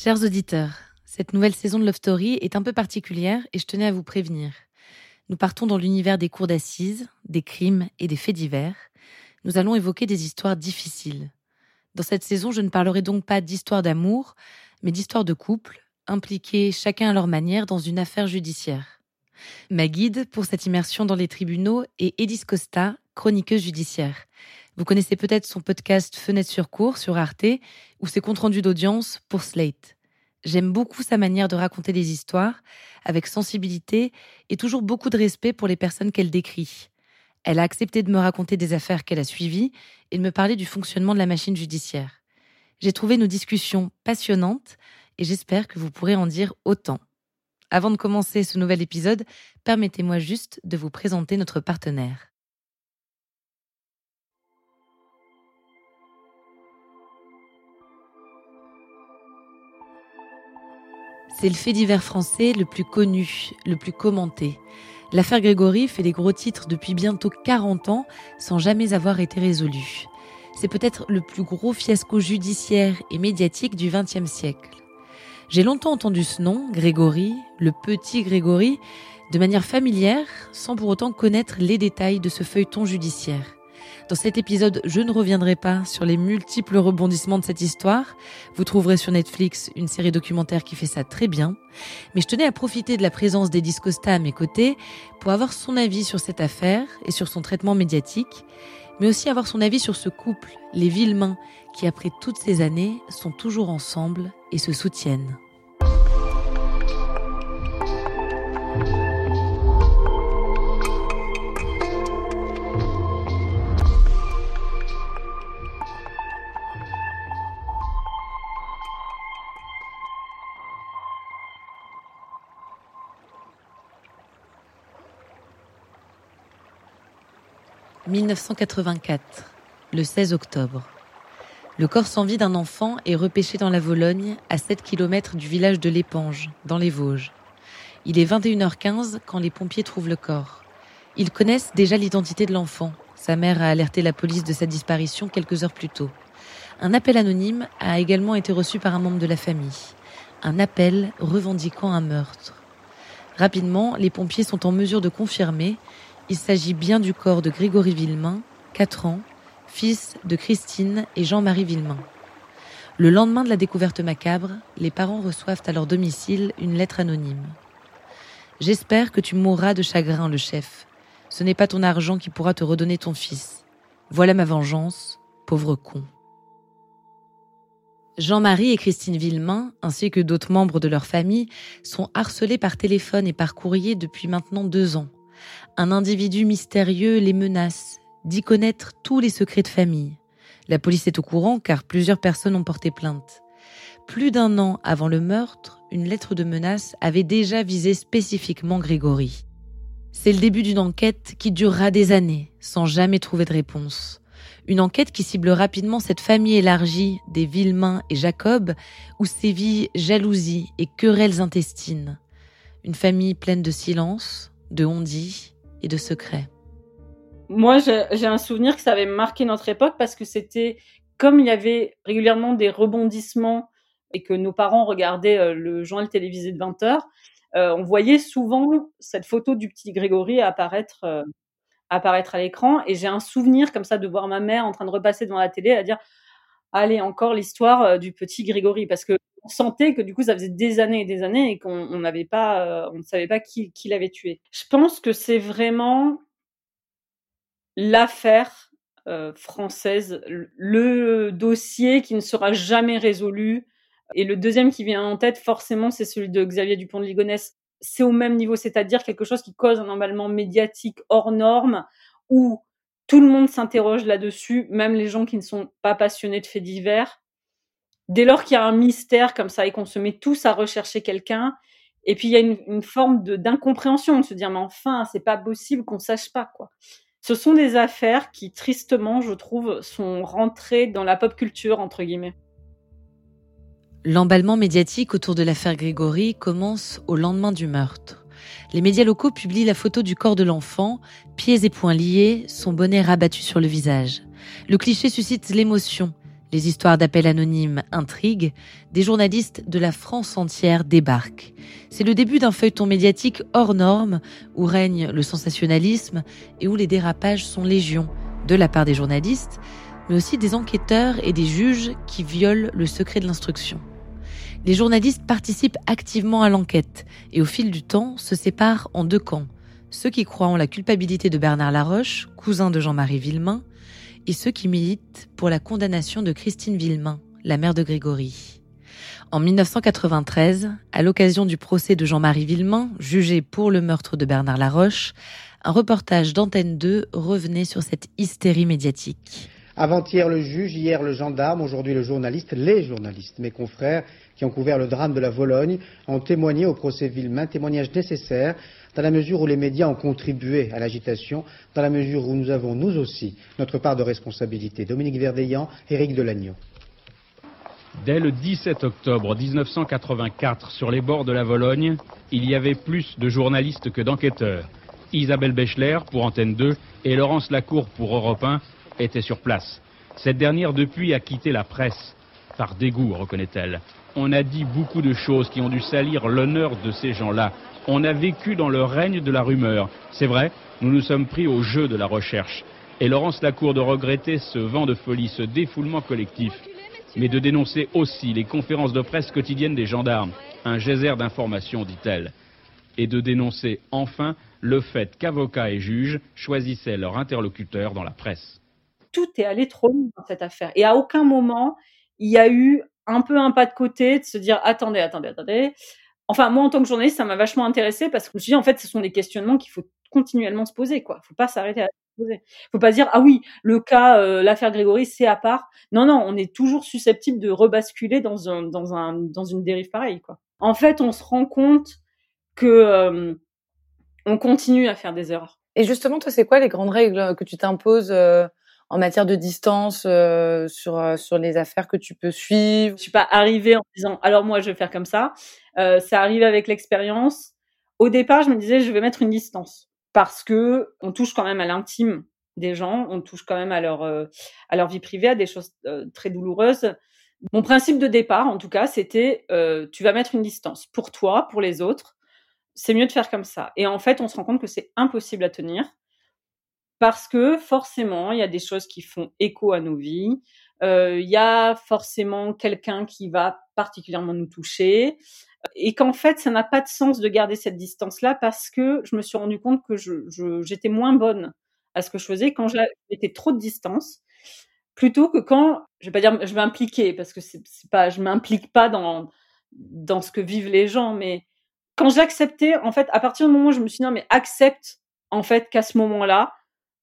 Chers auditeurs, cette nouvelle saison de Love Story est un peu particulière et je tenais à vous prévenir. Nous partons dans l'univers des cours d'assises, des crimes et des faits divers. Nous allons évoquer des histoires difficiles. Dans cette saison, je ne parlerai donc pas d'histoire d'amour, mais d'histoire de couple, impliqués chacun à leur manière dans une affaire judiciaire. Ma guide pour cette immersion dans les tribunaux est Edith Costa, chroniqueuse judiciaire. Vous connaissez peut-être son podcast Fenêtre sur cours sur Arte ou ses comptes rendus d'audience pour Slate. J'aime beaucoup sa manière de raconter des histoires, avec sensibilité et toujours beaucoup de respect pour les personnes qu'elle décrit. Elle a accepté de me raconter des affaires qu'elle a suivies et de me parler du fonctionnement de la machine judiciaire. J'ai trouvé nos discussions passionnantes et j'espère que vous pourrez en dire autant. Avant de commencer ce nouvel épisode, permettez-moi juste de vous présenter notre partenaire. C'est le fait divers français le plus connu, le plus commenté. L'affaire Grégory fait des gros titres depuis bientôt 40 ans sans jamais avoir été résolue. C'est peut-être le plus gros fiasco judiciaire et médiatique du XXe siècle. J'ai longtemps entendu ce nom, Grégory, le petit Grégory, de manière familière, sans pour autant connaître les détails de ce feuilleton judiciaire. Dans cet épisode, je ne reviendrai pas sur les multiples rebondissements de cette histoire. Vous trouverez sur Netflix une série documentaire qui fait ça très bien. Mais je tenais à profiter de la présence d'Edith Costa à mes côtés pour avoir son avis sur cette affaire et sur son traitement médiatique, mais aussi avoir son avis sur ce couple, les Villemains, qui après toutes ces années sont toujours ensemble et se soutiennent. 1984, le 16 octobre. Le corps sans vie d'un enfant est repêché dans la Vologne, à 7 km du village de l'Épange, dans les Vosges. Il est 21h15 quand les pompiers trouvent le corps. Ils connaissent déjà l'identité de l'enfant. Sa mère a alerté la police de sa disparition quelques heures plus tôt. Un appel anonyme a également été reçu par un membre de la famille. Un appel revendiquant un meurtre. Rapidement, les pompiers sont en mesure de confirmer il s'agit bien du corps de Grégory Villemain, 4 ans, fils de Christine et Jean-Marie Villemain. Le lendemain de la découverte macabre, les parents reçoivent à leur domicile une lettre anonyme. J'espère que tu mourras de chagrin, le chef. Ce n'est pas ton argent qui pourra te redonner ton fils. Voilà ma vengeance, pauvre con. Jean-Marie et Christine Villemain, ainsi que d'autres membres de leur famille, sont harcelés par téléphone et par courrier depuis maintenant deux ans. Un individu mystérieux les menace, dit connaître tous les secrets de famille. La police est au courant car plusieurs personnes ont porté plainte. Plus d'un an avant le meurtre, une lettre de menace avait déjà visé spécifiquement Grégory. C'est le début d'une enquête qui durera des années sans jamais trouver de réponse. Une enquête qui cible rapidement cette famille élargie des Villemain et Jacob où sévit jalousie et querelles intestines. Une famille pleine de silence, de on-dit et de secrets. Moi, j'ai un souvenir que ça avait marqué notre époque parce que c'était comme il y avait régulièrement des rebondissements et que nos parents regardaient euh, le journal télévisé de 20 heures, euh, on voyait souvent cette photo du petit Grégory apparaître, euh, apparaître à l'écran. Et j'ai un souvenir comme ça de voir ma mère en train de repasser devant la télé à dire allez encore l'histoire du petit Grégory parce que on sentait que du coup ça faisait des années et des années et qu'on n'avait pas, euh, on ne savait pas qui, qui l'avait tué. Je pense que c'est vraiment l'affaire euh, française, le dossier qui ne sera jamais résolu. Et le deuxième qui vient en tête, forcément, c'est celui de Xavier Dupont de Ligonnès. C'est au même niveau, c'est-à-dire quelque chose qui cause un emballement médiatique hors norme, où tout le monde s'interroge là-dessus, même les gens qui ne sont pas passionnés de faits divers dès lors qu'il y a un mystère comme ça et qu'on se met tous à rechercher quelqu'un, et puis il y a une, forme d'incompréhension, de, se dire mais enfin c'est pas possible qu'on sache pas quoi. Ce sont des affaires qui tristement, je trouve, sont rentrées dans la pop culture entre guillemets. L'emballement médiatique autour de l'affaire Grégory commence au lendemain du meurtre. Les médias locaux publient la photo du corps de l'enfant, pieds et poings liés, son bonnet rabattu sur le visage. Le cliché suscite l'émotion Les histoires d'appels anonymes intriguent, des journalistes de la France entière débarquent. C'est le début d'un feuilleton médiatique hors norme où règne le sensationnalisme et où les dérapages sont légion de la part des journalistes, mais aussi des enquêteurs et des juges qui violent le secret de l'instruction. Les journalistes participent activement à l'enquête et au fil du temps se séparent en deux camps. Ceux qui croient en la culpabilité de Bernard Laroche, cousin de Jean-Marie Villemain, et ceux qui militent pour la condamnation de Christine Villemain, la mère de Grégory. En 1993, à l'occasion du procès de Jean-Marie Villemain, jugé pour le meurtre de Bernard Laroche, un reportage d'Antenne 2 revenait sur cette hystérie médiatique. Avant-hier le juge, hier le gendarme, aujourd'hui le journaliste, les journalistes, mes confrères qui ont couvert le drame de la Vologne, ont témoigné au procès Villemain, témoignage nécessaire dans la mesure où les médias ont contribué à l'agitation, dans la mesure où nous avons, nous aussi, notre part de responsabilité. Dominique Verdeillan, Éric Delagneau. Dès le 17 octobre 1984, sur les bords de la Vologne, il y avait plus de journalistes que d'enquêteurs. Isabelle Bechler pour Antenne 2 et Laurence Lacour pour Europe 1 était sur place. Cette dernière, depuis, a quitté la presse. Par dégoût, reconnaît-elle. On a dit beaucoup de choses qui ont dû salir l'honneur de ces gens-là. On a vécu dans le règne de la rumeur. C'est vrai, nous nous sommes pris au jeu de la recherche. Et Laurence Lacour de regretter ce vent de folie, ce défoulement collectif, mais de dénoncer aussi les conférences de presse quotidiennes des gendarmes, un geyser d'informations, dit-elle, et de dénoncer enfin le fait qu'avocats et juges choisissaient leur interlocuteur dans la presse tout est allé trop loin dans cette affaire. Et à aucun moment, il y a eu un peu un pas de côté de se dire attendez, attendez, attendez. Enfin, moi, en tant que journaliste, ça m'a vachement intéressé parce que je me suis dit, en fait, ce sont des questionnements qu'il faut continuellement se poser, quoi. Faut pas s'arrêter à se poser. Faut pas dire, ah oui, le cas, euh, l'affaire Grégory, c'est à part. Non, non, on est toujours susceptible de rebasculer dans un, dans un, dans une dérive pareille, quoi. En fait, on se rend compte que, euh, on continue à faire des erreurs. Et justement, toi, c'est quoi les grandes règles que tu t'imposes euh, en matière de distance euh, sur euh, sur les affaires que tu peux suivre? Je suis pas arrivée en disant alors moi je vais faire comme ça. Euh, ça arrive avec l'expérience. Au départ, je me disais je vais mettre une distance parce que on touche quand même à l'intime des gens, on touche quand même à leur à leur vie privée, à des choses très douloureuses. Mon principe de départ, en tout cas, c'était tu vas mettre une distance pour toi, pour les autres. C'est mieux de faire comme ça. Et en fait, on se rend compte que c'est impossible à tenir parce que forcément, il y a des choses qui font écho à nos vies. Euh, il y a forcément quelqu'un qui va particulièrement nous toucher et qu'en fait, ça n'a pas de sens de garder cette distance-là parce que je me suis rendu compte que je, j'étais moins bonne à ce que je faisais quand j'étais trop de distance plutôt que quand je vais pas dire je m'impliquer parce que c'est pas je m'implique pas dans dans ce que vivent les gens mais quand j'acceptais en fait à partir du moment où je me suis dit non mais accepte en fait qu'à ce moment-là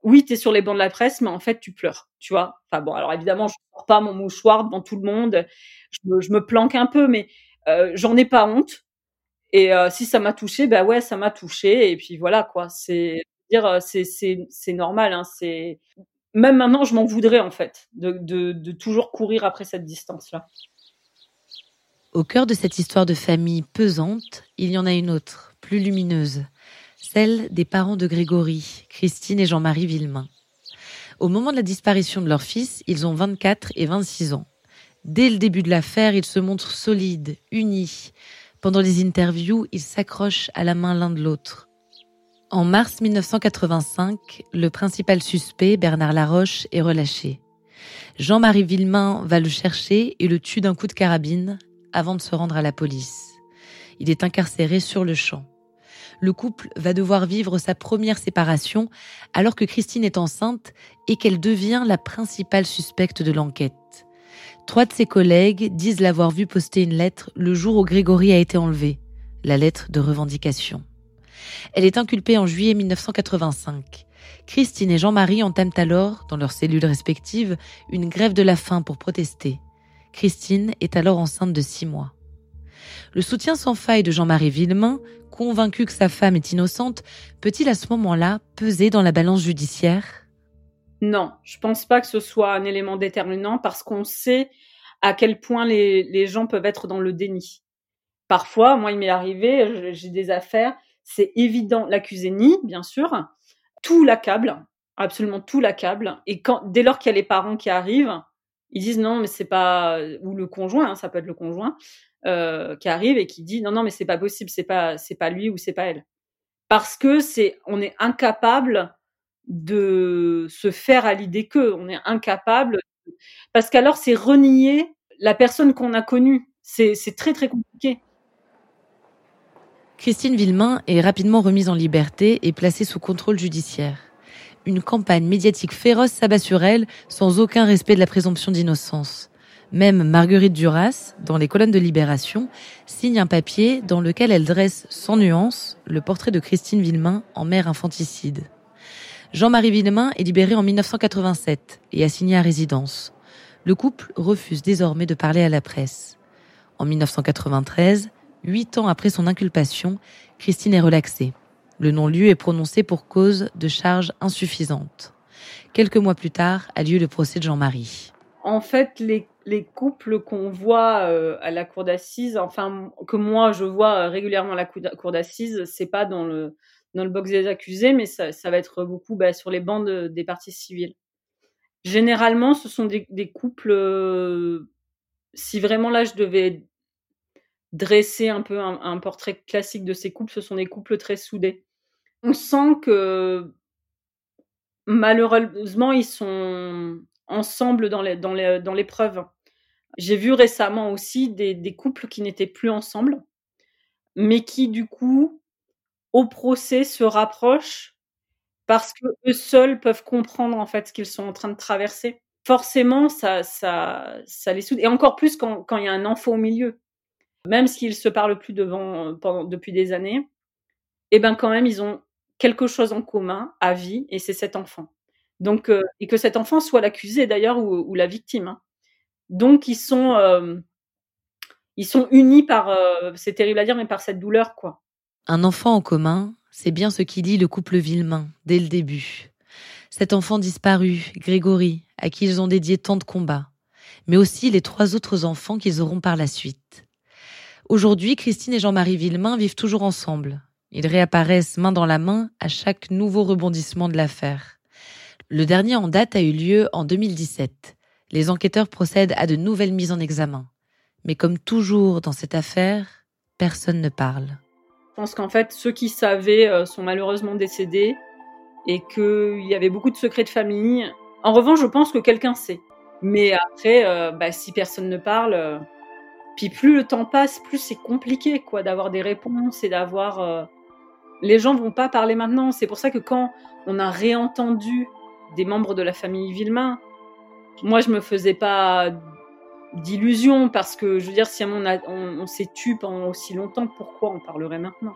oui, tu es sur les bancs de la presse, mais en fait, tu pleures, tu vois. Enfin bon, alors évidemment, je ne sors pas mon mouchoir devant tout le monde, je me, planque un peu, mais euh, j'en ai pas honte. Et euh, si ça m'a touché, bah ouais, ça m'a touché. Et puis voilà, quoi. C'est dire, euh, c'est c'est normal. Hein, c'est même maintenant, je m'en voudrais en fait de, de, de toujours courir après cette distance-là. Au cœur de cette histoire de famille pesante, il y en a une autre, plus lumineuse celle des parents de Grégory, Christine et Jean-Marie Villemain. Au moment de la disparition de leur fils, ils ont 24 et 26 ans. Dès le début de l'affaire, ils se montrent solides, unis. Pendant les interviews, ils s'accrochent à la main l'un de l'autre. En mars 1985, le principal suspect, Bernard Laroche, est relâché. Jean-Marie Villemain va le chercher et le tue d'un coup de carabine avant de se rendre à la police. Il est incarcéré sur le champ le couple va devoir vivre sa première séparation alors que Christine est enceinte et qu'elle devient la principale suspecte de l'enquête. Trois de ses collègues disent l'avoir vu poster une lettre le jour où Grégory a été enlevé, la lettre de revendication. Elle est inculpée en juillet 1985. Christine et Jean-Marie entament alors, dans leurs cellules respectives, une grève de la faim pour protester. Christine est alors enceinte de six mois. Le soutien sans faille de Jean-Marie Villemain, convaincu que sa femme est innocente, peut-il à ce moment-là peser dans la balance judiciaire? Non, je pense pas que ce soit un élément déterminant parce qu'on sait à quel point les, gens peuvent être dans le déni. Parfois, moi, il m'est arrivé, j'ai des affaires, c'est évident, l'accusé nie, bien sûr, tout l'accable, absolument tout l'accable, et quand, dès lors qu'il y a les parents qui arrivent, Ils disent non, mais c'est pas ou le conjoint, hein, ça peut être le conjoint euh, qui arrive et qui dit non, non, mais c'est pas possible, c'est pas c'est pas lui ou c'est pas elle, parce que c'est on est incapable de se faire à l'idée que on est incapable parce qu'alors c'est renier la personne qu'on a connue. C'est très très compliqué. Christine Villemain est rapidement remise en liberté et placée sous contrôle judiciaire. Une campagne médiatique féroce s'abat sur elle sans aucun respect de la présomption d'innocence. Même Marguerite Duras, dans les colonnes de Libération, signe un papier dans lequel elle dresse sans nuance le portrait de Christine Villemain en mère infanticide. Jean-Marie Villemain est libéré en 1987 et assigné à résidence. Le couple refuse désormais de parler à la presse. En 1993, huit ans après son inculpation, Christine est relaxée. Le non-lieu est prononcé pour cause de charges insuffisantes. Quelques mois plus tard a lieu le procès de Jean-Marie. En fait, couples qu'on voit euh, à la cour d'assises, enfin que moi je vois régulièrement à la cour d'assises, c'est pas dans le dans box des accusés, mais ça, va être beaucoup bah, sur les bancs des parties civiles. Généralement, ce sont des, couples. Euh, si vraiment là, je devais dresser un peu un, portrait classique de ces couples, ce sont des couples très soudés. On sent que malheureusement, ils sont ensemble dans l'épreuve. J'ai vu récemment aussi des couples qui n'étaient plus ensemble, mais qui du coup au procès se rapprochent parce que eux seuls peuvent comprendre en fait ce qu'ils sont en train de traverser. Forcément, ça, ça, ça les soude. Et encore plus quand, il y a un enfant au milieu. Même s'ils se parlent plus devant, pendant, depuis des années, eh ben quand même, ils ont quelque chose en commun à vie, et c'est cet enfant. Donc, euh, et que cet enfant soit l'accusé d'ailleurs ou, la victime. Hein. Donc, ils sont, ils sont unis par, c'est terrible à dire, mais par cette douleur, quoi. Un enfant en commun, c'est bien ce qui lie le couple Villemain dès le début. Cet enfant disparu, Grégory, à qui ils ont dédié tant de combats, mais aussi les trois autres enfants qu'ils auront par la suite. Aujourd'hui, Christine et Jean-Marie Villemain vivent toujours ensemble. Ils réapparaissent main dans la main à chaque nouveau rebondissement de l'affaire. Le dernier en date a eu lieu en 2017. Les enquêteurs procèdent à de nouvelles mises en examen. Mais comme toujours dans cette affaire, personne ne parle. Je pense qu'en fait, ceux qui savaient euh, sont malheureusement décédés et qu'il y avait beaucoup de secrets de famille. En revanche, je pense que quelqu'un sait. Mais après, euh, bah, si personne ne parle, euh, puis plus le temps passe, plus c'est compliqué quoi d'avoir des réponses et d'avoir. Les gens vont pas parler maintenant. C'est pour ça que quand on a réentendu des membres de la famille Villemain, moi je me faisais pas d'illusion parce que je veux dire si on, on, s'est tu pendant aussi longtemps, pourquoi on parlerait maintenant?